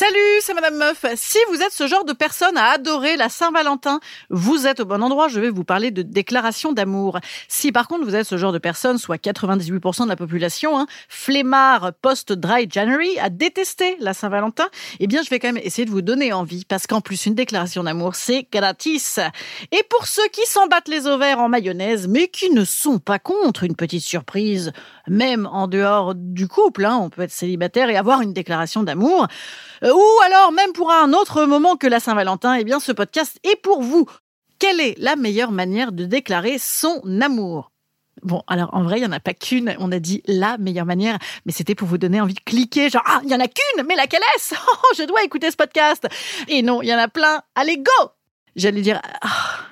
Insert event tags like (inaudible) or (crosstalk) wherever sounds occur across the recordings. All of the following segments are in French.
Salut, c'est Madame Meuf. Si vous êtes ce genre de personne à adorer la Saint-Valentin, vous êtes au bon endroit. Je vais vous parler de déclaration d'amour. Si par contre vous êtes ce genre de personne, soit 98% de la population, hein, flemmard post-dry January, à détester la Saint-Valentin, eh bien je vais quand même essayer de vous donner envie, parce qu'en plus une déclaration d'amour, c'est gratis. Et pour ceux qui s'en battent les ovaires en mayonnaise, mais qui ne sont pas contre une petite surprise, même en dehors du couple, hein, on peut être célibataire et avoir une déclaration d'amour, ou alors même pour un autre moment que la Saint-Valentin, eh bien ce podcast est pour vous. Quelle est la meilleure manière de déclarer son amour? Bon, alors en vrai, il n'y en a pas qu'une. On a dit la meilleure manière, mais c'était pour vous donner envie de cliquer. Genre, ah, il y en a qu'une, mais laquelle est-ce? (laughs) Oh, Je dois écouter ce podcast. Et non, il y en a plein. Allez, go J'allais dire, ah,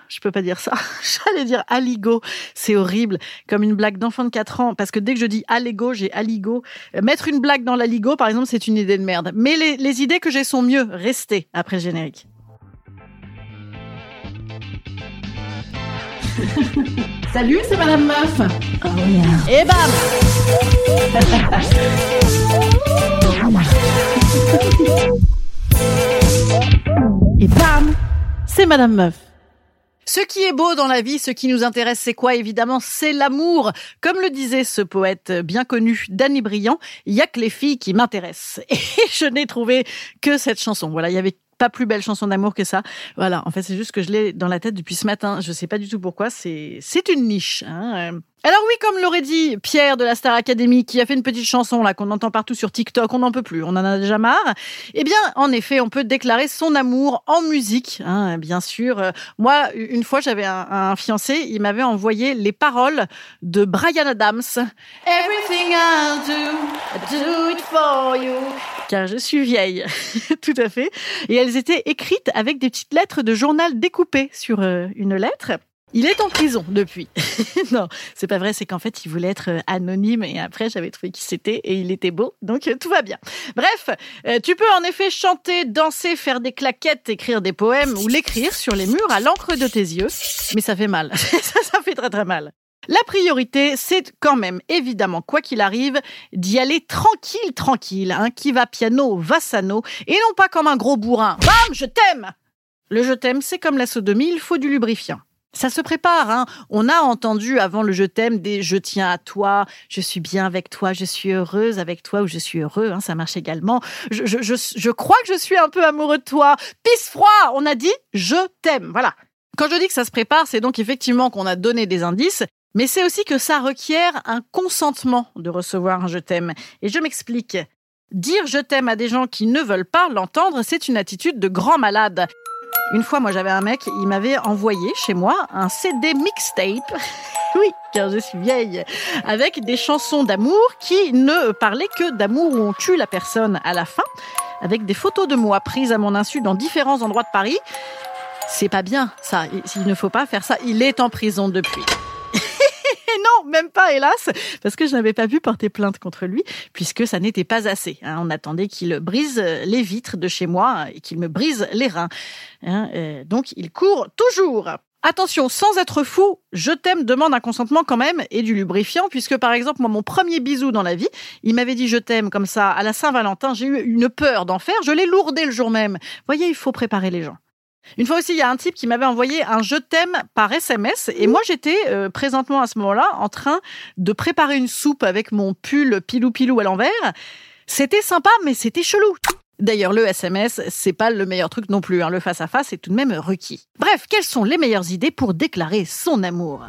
je peux pas dire ça. (laughs) J'allais dire aligo. C'est horrible. Comme une blague d'enfant de 4 ans. Parce que dès que je dis allego, j'ai aligo. Euh, mettre une blague dans l'aligo, par exemple, c'est une idée de merde. Mais les, les idées que j'ai sont mieux. Restez après le générique. (laughs) Salut, c'est Madame Meuf. Oh yeah. Et bam (laughs) Et bam C'est Madame Meuf. Ce qui est beau dans la vie, ce qui nous intéresse, c'est quoi? Évidemment, c'est l'amour. Comme le disait ce poète bien connu, Danny Briand, il y a que les filles qui m'intéressent. (laughs) Et je n'ai trouvé que cette chanson. Voilà, il y avait pas plus belle chanson d'amour que ça. Voilà, en fait, c'est juste que je l'ai dans la tête depuis ce matin. Je sais pas du tout pourquoi. C'est une niche. Hein. Alors oui, comme l'aurait dit Pierre de la Star Academy, qui a fait une petite chanson là qu'on entend partout sur TikTok, on n'en peut plus, on en a déjà marre. Eh bien, en effet, on peut déclarer son amour en musique, hein, bien sûr. Euh, moi, une fois, j'avais un, fiancé, il m'avait envoyé les paroles de Brian Adams. Everything I'll do, I do it for you. Car je suis vieille, (laughs) tout à fait. Et elles étaient écrites avec des petites lettres de journal découpées sur euh, une lettre. Il est en prison depuis. (laughs) non, c'est pas vrai, c'est qu'en fait, il voulait être euh, anonyme et après, j'avais trouvé qui c'était et il était beau, donc euh, tout va bien. Bref, tu peux en effet chanter, danser, faire des claquettes, écrire des poèmes ou l'écrire sur les murs à l'encre de tes yeux, mais ça fait mal. (laughs) ça, ça fait très très mal. La priorité, c'est quand même, évidemment, quoi qu'il arrive, d'y aller tranquille, tranquille. Hein. Qui va piano, va sano, et non pas comme un gros bourrin. Bam, je t'aime Le je t'aime, c'est comme la sodomie, il faut du lubrifiant. Ça se prépare. Hein. On a entendu avant le je t'aime des je tiens à toi, je suis bien avec toi, je suis heureuse avec toi ou je suis heureux. Hein, ça marche également. Je, je, crois que je suis un peu amoureux de toi. Pisse froid, on a dit je t'aime. Voilà. Quand je dis que ça se prépare, c'est donc effectivement qu'on a donné des indices. Mais c'est aussi que ça requiert un consentement de recevoir un je t'aime. Et je m'explique. Dire je t'aime à des gens qui ne veulent pas l'entendre, c'est une attitude de grand malade. Une fois, moi, j'avais un mec, il m'avait envoyé chez moi un CD mixtape. (laughs) oui, car je suis vieille. Avec des chansons d'amour qui ne parlaient que d'amour où on tue la personne à la fin. Avec des photos de moi prises à mon insu dans différents endroits de Paris. C'est pas bien, ça. Il ne faut pas faire ça. Il est en prison depuis non, même pas, hélas, parce que je n'avais pas pu porter plainte contre lui, puisque ça n'était pas assez. Hein. On attendait qu'il brise les vitres de chez moi et qu'il me brise les reins. Hein. Donc, il court toujours. Attention, sans être fou, je t'aime demande un consentement quand même et du lubrifiant, puisque par exemple, moi, mon premier bisou dans la vie, il m'avait dit je t'aime comme ça à la Saint-Valentin. J'ai eu une peur d'en faire, je l'ai lourdé le jour même. Voyez, il faut préparer les gens. Une fois aussi, il y a un type qui m'avait envoyé un je t'aime par SMS et moi j'étais euh, présentement à ce moment-là en train de préparer une soupe avec mon pull pilou pilou à l'envers. C'était sympa mais c'était chelou. D'ailleurs, le SMS, c'est pas le meilleur truc non plus. Hein. Le face à face est tout de même requis. Bref, quelles sont les meilleures idées pour déclarer son amour?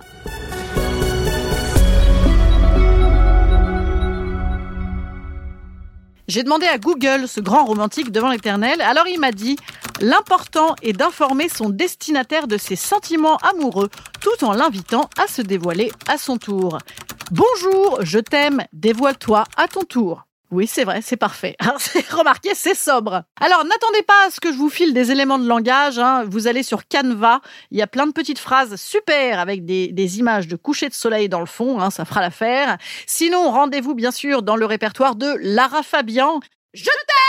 J'ai demandé à Google, ce grand romantique devant l'éternel, alors il m'a dit L'important est d'informer son destinataire de ses sentiments amoureux tout en l'invitant à se dévoiler à son tour. Bonjour, je t'aime, dévoile-toi à ton tour. Oui, c'est vrai, c'est parfait. (laughs) Remarquez, c'est sobre. Alors, n'attendez pas à ce que je vous file des éléments de langage. Hein. Vous allez sur Canva. Il y a plein de petites phrases super avec des, des images de coucher de soleil dans le fond. Hein, ça fera l'affaire. Sinon, rendez-vous bien sûr dans le répertoire de Lara Fabian. Je t'aime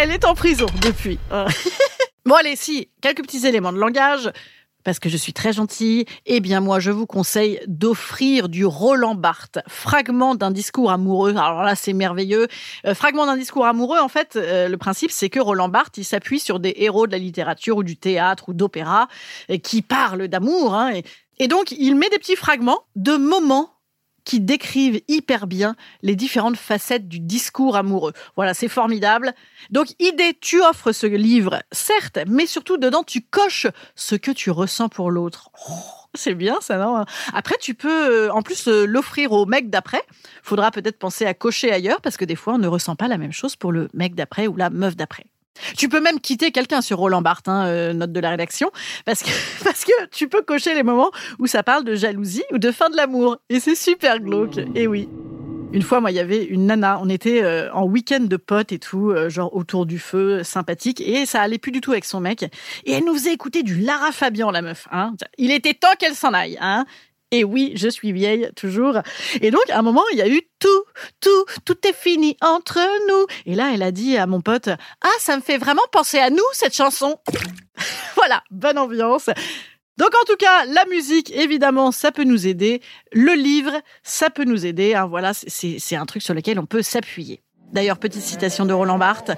Elle est en prison depuis. (laughs) bon, allez, si, quelques petits éléments de langage parce que je suis très gentille, eh bien moi je vous conseille d'offrir du Roland Barthes, fragment d'un discours amoureux. Alors là c'est merveilleux. Euh, fragment d'un discours amoureux, en fait, euh, le principe c'est que Roland Barthes il s'appuie sur des héros de la littérature ou du théâtre ou d'opéra euh, qui parlent d'amour. Hein, et, et donc il met des petits fragments de moments qui décrivent hyper bien les différentes facettes du discours amoureux. Voilà, c'est formidable. Donc, idée, tu offres ce livre, certes, mais surtout dedans, tu coches ce que tu ressens pour l'autre. Oh, c'est bien ça, non? Après, tu peux euh, en plus euh, l'offrir au mec d'après. Faudra peut-être penser à cocher ailleurs parce que des fois, on ne ressent pas la même chose pour le mec d'après ou la meuf d'après. Tu peux même quitter quelqu'un sur Roland Barthes, hein, euh, note de la rédaction, parce que, (laughs) parce que tu peux cocher les moments où ça parle de jalousie ou de fin de l'amour. Et c'est super glauque. Et oui. Une fois, moi, il y avait une nana. On était euh, en week-end de potes et tout, euh, genre autour du feu, sympathique. Et ça allait plus du tout avec son mec. Et elle nous faisait écouter du Lara Fabian, la meuf. Hein. Il était temps qu'elle s'en aille. Hein. Et oui, je suis vieille, toujours. Et donc, à un moment, il y a eu tout, tout, tout est fini entre nous. Et là, elle a dit à mon pote, ah, ça me fait vraiment penser à nous, cette chanson. (laughs) voilà, bonne ambiance. Donc en tout cas, la musique, évidemment, ça peut nous aider. Le livre, ça peut nous aider. Hein, voilà, c'est un truc sur lequel on peut s'appuyer. D'ailleurs, petite citation de Roland Barthes,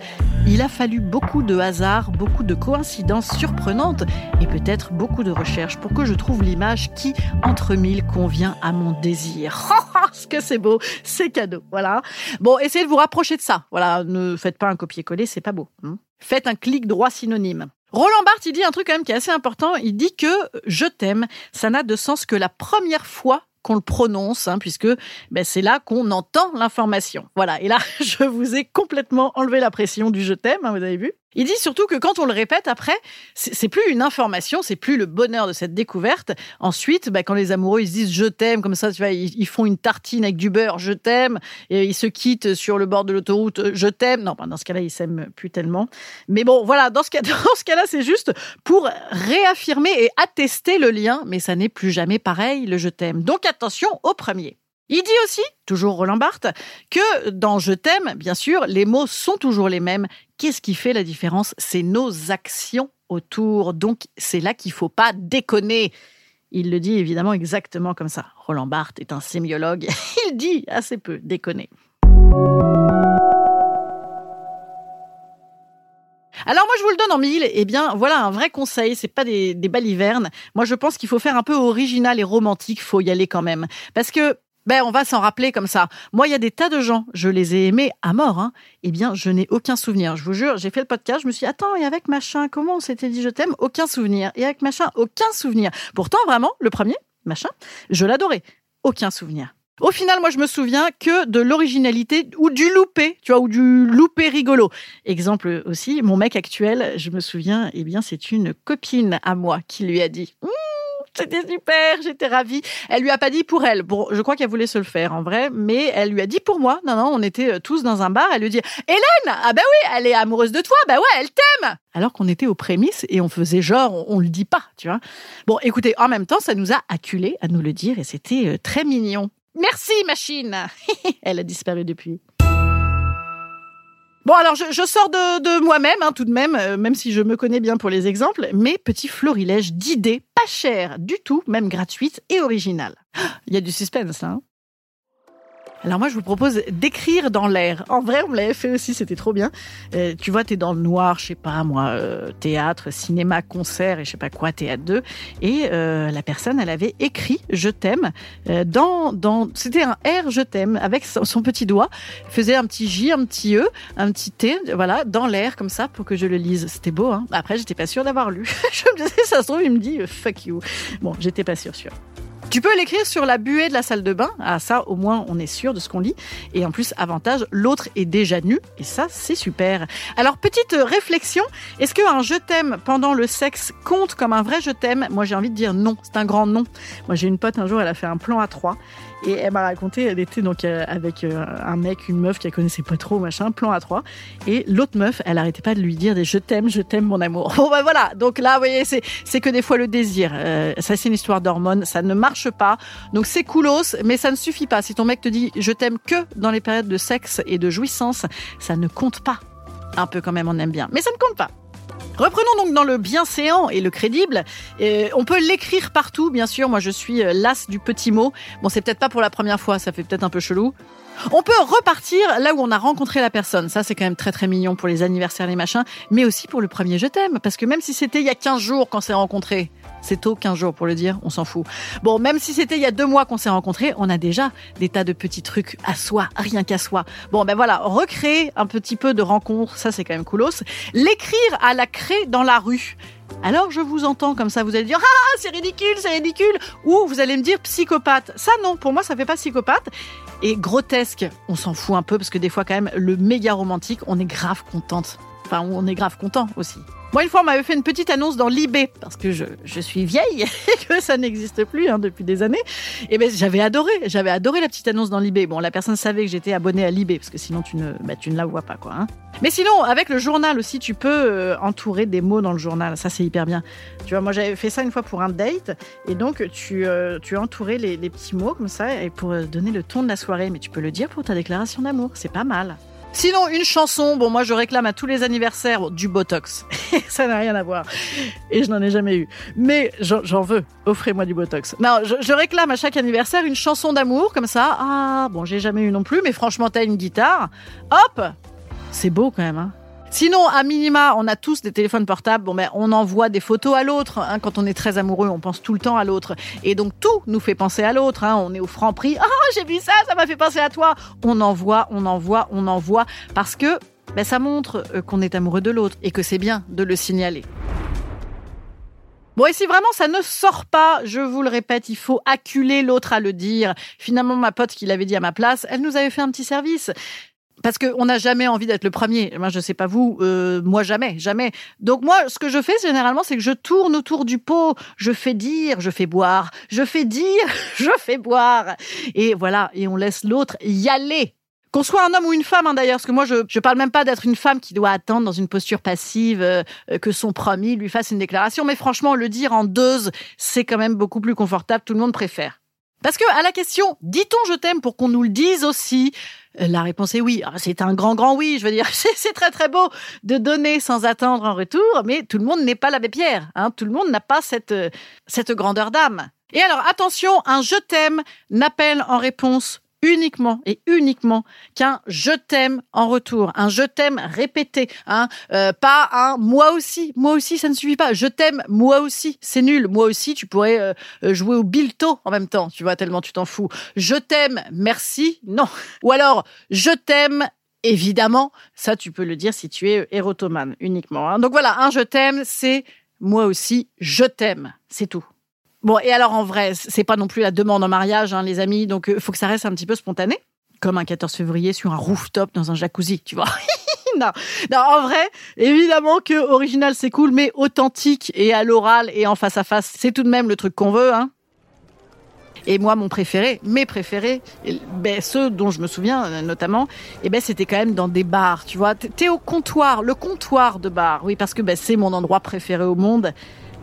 il a fallu beaucoup de hasard, beaucoup de coïncidences surprenantes et peut-être beaucoup de recherches pour que je trouve l'image qui, entre mille, convient à mon désir. (laughs) Ce que c'est beau, c'est cadeau, voilà. Bon, essayez de vous rapprocher de ça. Voilà, ne faites pas un copier-coller, c'est pas beau. Hein. Faites un clic droit synonyme. Roland Barthes, il dit un truc quand même qui est assez important. Il dit que je t'aime, ça n'a de sens que la première fois qu'on le prononce, hein, puisque ben, c'est là qu'on entend l'information. Voilà, et là, (laughs) je vous ai complètement enlevé la pression du je t'aime, hein, vous avez vu il dit surtout que quand on le répète après, c'est plus une information, c'est plus le bonheur de cette découverte. Ensuite, bah, quand les amoureux ils se disent je t'aime, comme ça, tu vois, ils, font une tartine avec du beurre, je t'aime, et ils se quittent sur le bord de l'autoroute, je t'aime. Non, dans ce cas-là, ils s'aiment plus tellement. Mais bon, voilà, (laughs) dans ce cas-là, c'est juste pour réaffirmer et attester le lien, mais ça n'est plus jamais pareil le je t'aime. Donc attention au premier. Il dit aussi, toujours Roland Barthes, que dans Je t'aime, bien sûr, les mots sont toujours les mêmes. Qu'est-ce qui fait la différence? C'est nos actions autour. Donc c'est là qu'il ne faut pas déconner. Il le dit évidemment exactement comme ça. Roland Barthes est un sémiologue. (laughs) Il dit assez peu déconner. Alors moi je vous le donne en mille, eh bien voilà un vrai conseil, c'est pas des, des balivernes. Moi je pense qu'il faut faire un peu original et romantique, faut y aller quand même. Parce que ben, on va s'en rappeler comme ça. Moi, il y a des tas de gens, je les ai aimés à mort. Hein. Eh bien, je n'ai aucun souvenir. Je vous jure, j'ai fait le podcast, je me suis dit, attends, et avec machin, comment on s'était dit je t'aime? Aucun souvenir. Et avec machin, aucun souvenir. Pourtant, vraiment, le premier, machin, je l'adorais. Aucun souvenir. Au final, moi, je me souviens que de l'originalité ou du loupé, tu vois, ou du loupé rigolo. Exemple aussi, mon mec actuel, je me souviens, eh bien, c'est une copine à moi qui lui a dit, hum, c'était super, j'étais ravie. Elle lui a pas dit pour elle. Bon, je crois qu'elle voulait se le faire en vrai, mais elle lui a dit pour moi. Non, non, on était euh, tous dans un bar. Elle lui dit Hélène, ah ben oui, elle est amoureuse de toi. Ben ouais, elle t'aime. Alors qu'on était aux prémices et on faisait genre, on, le dit pas, tu vois. Bon, écoutez, en même temps, ça nous a acculé à nous le dire et c'était euh, très mignon. Merci, machine. (laughs) elle a disparu depuis. Bon, alors je, sors de, moi-même, hein, tout de même, euh, même si je me connais bien pour les exemples, mais petit florilège d'idées pas chères du tout, même gratuites et originales. (gasps) Il y a du suspense. Hein alors moi, je vous propose d'écrire dans l'air. En vrai, on me l'avait fait aussi, c'était trop bien. Euh, tu vois, t'es dans le noir, je sais pas moi, euh, théâtre, cinéma, concert et je sais pas quoi, théâtre 2. Et euh, la personne, elle avait écrit « Je t'aime euh, » dans... dans C'était un R « Je t'aime » avec son, petit doigt. faisait un petit J, un petit E, un petit T, voilà, dans l'air comme ça pour que je le lise. C'était beau, hein Après, j'étais pas sûre d'avoir lu. (laughs) je me disais, ça se trouve, il me dit « Fuck you ». Bon, j'étais pas sûre, sûre. Tu peux l'écrire sur la buée de la salle de bain. Ah, ça, au moins, on est sûr de ce qu'on lit. Et en plus, avantage, l'autre est déjà nu. Et ça, c'est super. Alors, petite réflexion. Est-ce qu'un je t'aime pendant le sexe compte comme un vrai je t'aime? Moi, j'ai envie de dire non. C'est un grand non. Moi, j'ai une pote un jour, elle a fait un plan à trois. Et elle m'a raconté, elle était donc euh, avec euh, un mec, une meuf qu'elle connaissait pas trop, machin, plan à trois. Et l'autre meuf, elle arrêtait pas de lui dire des je t'aime, je t'aime, mon amour. (laughs) Bon, ben voilà. Donc là, vous voyez, c'est, que des fois le désir. Euh, ça, c'est une histoire d'hormones. Ça ne marche pas. Donc c'est coolos, mais ça ne suffit pas. Si ton mec te dit je t'aime que dans les périodes de sexe et de jouissance, ça ne compte pas. Un peu quand même, on aime bien. Mais ça ne compte pas. Reprenons donc dans le bienséant et le crédible. Euh, on peut l'écrire partout, bien sûr. Moi, je suis euh, l'as du petit mot. Bon, c'est peut-être pas pour la première fois, ça fait peut-être un peu chelou. On peut repartir là où on a rencontré la personne. Ça, c'est quand même très très mignon pour les anniversaires, les machins, mais aussi pour le premier je t'aime. Parce que même si c'était il y a 15 jours qu'on s'est rencontrés, c'est tôt, 15 jours pour le dire, on s'en fout. Bon, même si c'était il y a deux mois qu'on s'est rencontrés, on a déjà des tas de petits trucs à soi, rien qu'à soi. Bon, ben voilà, recréer un petit peu de rencontres, ça c'est quand même coolos. L'écrire à la craie dans la rue. Alors je vous entends comme ça, vous allez dire ah c'est ridicule, c'est ridicule, ou vous allez me dire psychopathe. Ça non, pour moi ça fait pas psychopathe. Et grotesque, on s'en fout un peu parce que des fois quand même le méga romantique, on est grave contente. Enfin, on est grave content aussi. Moi, une fois, on m'avait fait une petite annonce dans l'IB, parce que je, suis vieille (laughs) et que ça n'existe plus hein, depuis des années. Et ben, j'avais adoré, j'avais adoré la petite annonce dans l'IB. Bon, la personne savait que j'étais abonnée à l'IB, parce que sinon tu ne, bah, tu ne la vois pas, quoi. Hein. Mais sinon, avec le journal aussi, tu peux euh, entourer des mots dans le journal. Ça, c'est hyper bien. Tu vois, moi, j'avais fait ça une fois pour un date, et donc tu, euh, tu entourais les, les petits mots comme ça, et pour euh, donner le ton de la soirée. Mais tu peux le dire pour ta déclaration d'amour. C'est pas mal. Sinon, une chanson, bon, moi je réclame à tous les anniversaires du Botox. (laughs) ça n'a rien à voir. Et je n'en ai jamais eu. Mais j'en veux. Offrez-moi du Botox. Non, je, réclame à chaque anniversaire une chanson d'amour, comme ça. Ah, bon, j'ai jamais eu non plus, mais franchement, t'as une guitare. Hop C'est beau quand même, hein. Sinon, à minima, on a tous des téléphones portables. Bon, ben, on envoie des photos à l'autre. Hein. Quand on est très amoureux, on pense tout le temps à l'autre. Et donc, tout nous fait penser à l'autre. Hein. On est au franc prix. Ah, j'ai vu ça, ça m'a fait penser à toi. On envoie, on envoie, on envoie. Parce que ben, ça montre euh, qu'on est amoureux de l'autre et que c'est bien de le signaler. Bon, et si vraiment ça ne sort pas, je vous le répète, il faut acculer l'autre à le dire. Finalement, ma pote qui l'avait dit à ma place, elle nous avait fait un petit service parce qu'on n'a jamais envie d'être le premier. Moi, je sais pas vous, euh, moi jamais, jamais. Donc moi, ce que je fais généralement, c'est que je tourne autour du pot, je fais dire, je fais boire, je fais dire, (laughs) je fais boire, et voilà, et on laisse l'autre y aller. Qu'on soit un homme ou une femme, hein, d'ailleurs, parce que moi, je je parle même pas d'être une femme qui doit attendre dans une posture passive euh, que son promis lui fasse une déclaration, mais franchement, le dire en deux, c'est quand même beaucoup plus confortable. Tout le monde préfère. Parce que à la question, dit-on je t'aime pour qu'on nous le dise aussi? La réponse est oui. Ah, c'est un grand grand oui. Je veux dire, (laughs) c'est très très beau de donner sans attendre en retour, mais tout le monde n'est pas l'abbé Pierre. Hein. Tout le monde n'a pas cette cette grandeur d'âme. Et alors attention, un je t'aime n'appelle en réponse uniquement et uniquement qu'un je t'aime en retour, un je t'aime répété, hein, euh, pas un moi aussi, moi aussi ça ne suffit pas, je t'aime moi aussi, c'est nul, moi aussi tu pourrais euh, euh, jouer au bilto en même temps, tu vois tellement tu t'en fous. Je t'aime, merci, non. Ou alors je t'aime évidemment, ça tu peux le dire si tu es érotomane uniquement. Hein. Donc voilà, un je t'aime, c'est moi aussi, je t'aime, c'est tout. Bon, et alors en vrai, c'est pas non plus la demande en mariage, hein, les amis, donc il euh, faut que ça reste un petit peu spontané, comme un 14 février sur un rooftop dans un jacuzzi, tu vois. (laughs) non. non, en vrai, évidemment que original c'est cool, mais authentique et à l'oral et en face à face, c'est tout de même le truc qu'on veut, hein. Et moi, mon préféré, mes préférés, ben, ceux dont je me souviens euh, notamment, eh ben, c'était quand même dans des bars, tu vois. T'es au comptoir, le comptoir de bar, oui, parce que ben, c'est mon endroit préféré au monde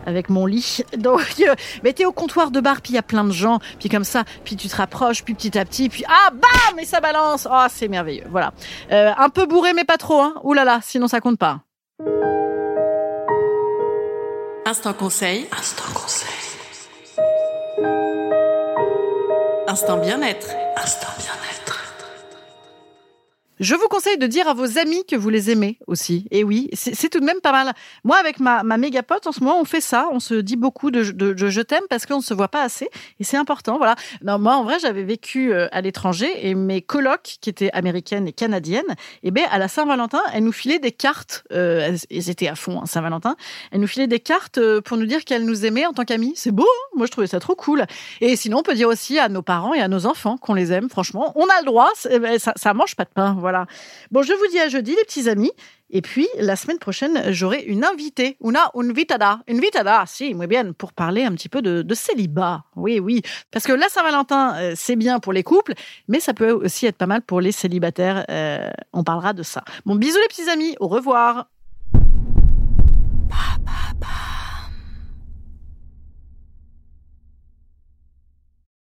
avec mon lit. (laughs) Donc, euh, mais t'es au comptoir de bar, puis il y a plein de gens, puis comme ça, puis tu te rapproches, puis petit à petit, puis ah, bam, et ça balance. Oh, c'est merveilleux. Voilà. Euh, un peu bourré, mais pas trop, hein. Ouh là là, sinon ça compte pas. Instant conseil. Instant conseil. Instant bien-être. Instant bien-être. Je vous conseille de dire à vos amis que vous les aimez aussi. Et oui, c'est tout de même pas mal. Moi, avec ma, ma méga pote, en ce moment, on fait ça. On se dit beaucoup de, je t'aime parce qu'on ne se voit pas assez. Et c'est important. Voilà. Non, moi, en vrai, j'avais vécu euh, à l'étranger et mes colocs, qui étaient américaines et canadiennes, eh ben, à la Saint-Valentin, elles nous filaient des cartes. Euh, elles étaient à fond, hein, Saint-Valentin. Elles nous filaient des cartes euh, pour nous dire qu'elles nous aimaient en tant qu'amies. C'est beau. Hein? Moi, je trouvais ça trop cool. Et sinon, on peut dire aussi à nos parents et à nos enfants qu'on les aime. Franchement, on a le droit. Ben, ça, ça mange pas de pain. Voilà. Bon, je vous dis à jeudi, les petits amis. Et puis, la semaine prochaine, j'aurai une invitée, una invitada, invitada, si, muy bien, pour parler un petit peu de, célibat. Oui, oui. Parce que la Saint-Valentin, euh, c'est bien pour les couples, mais ça peut aussi être pas mal pour les célibataires. Euh, on parlera de ça. Bon, bisous les petits amis, au revoir.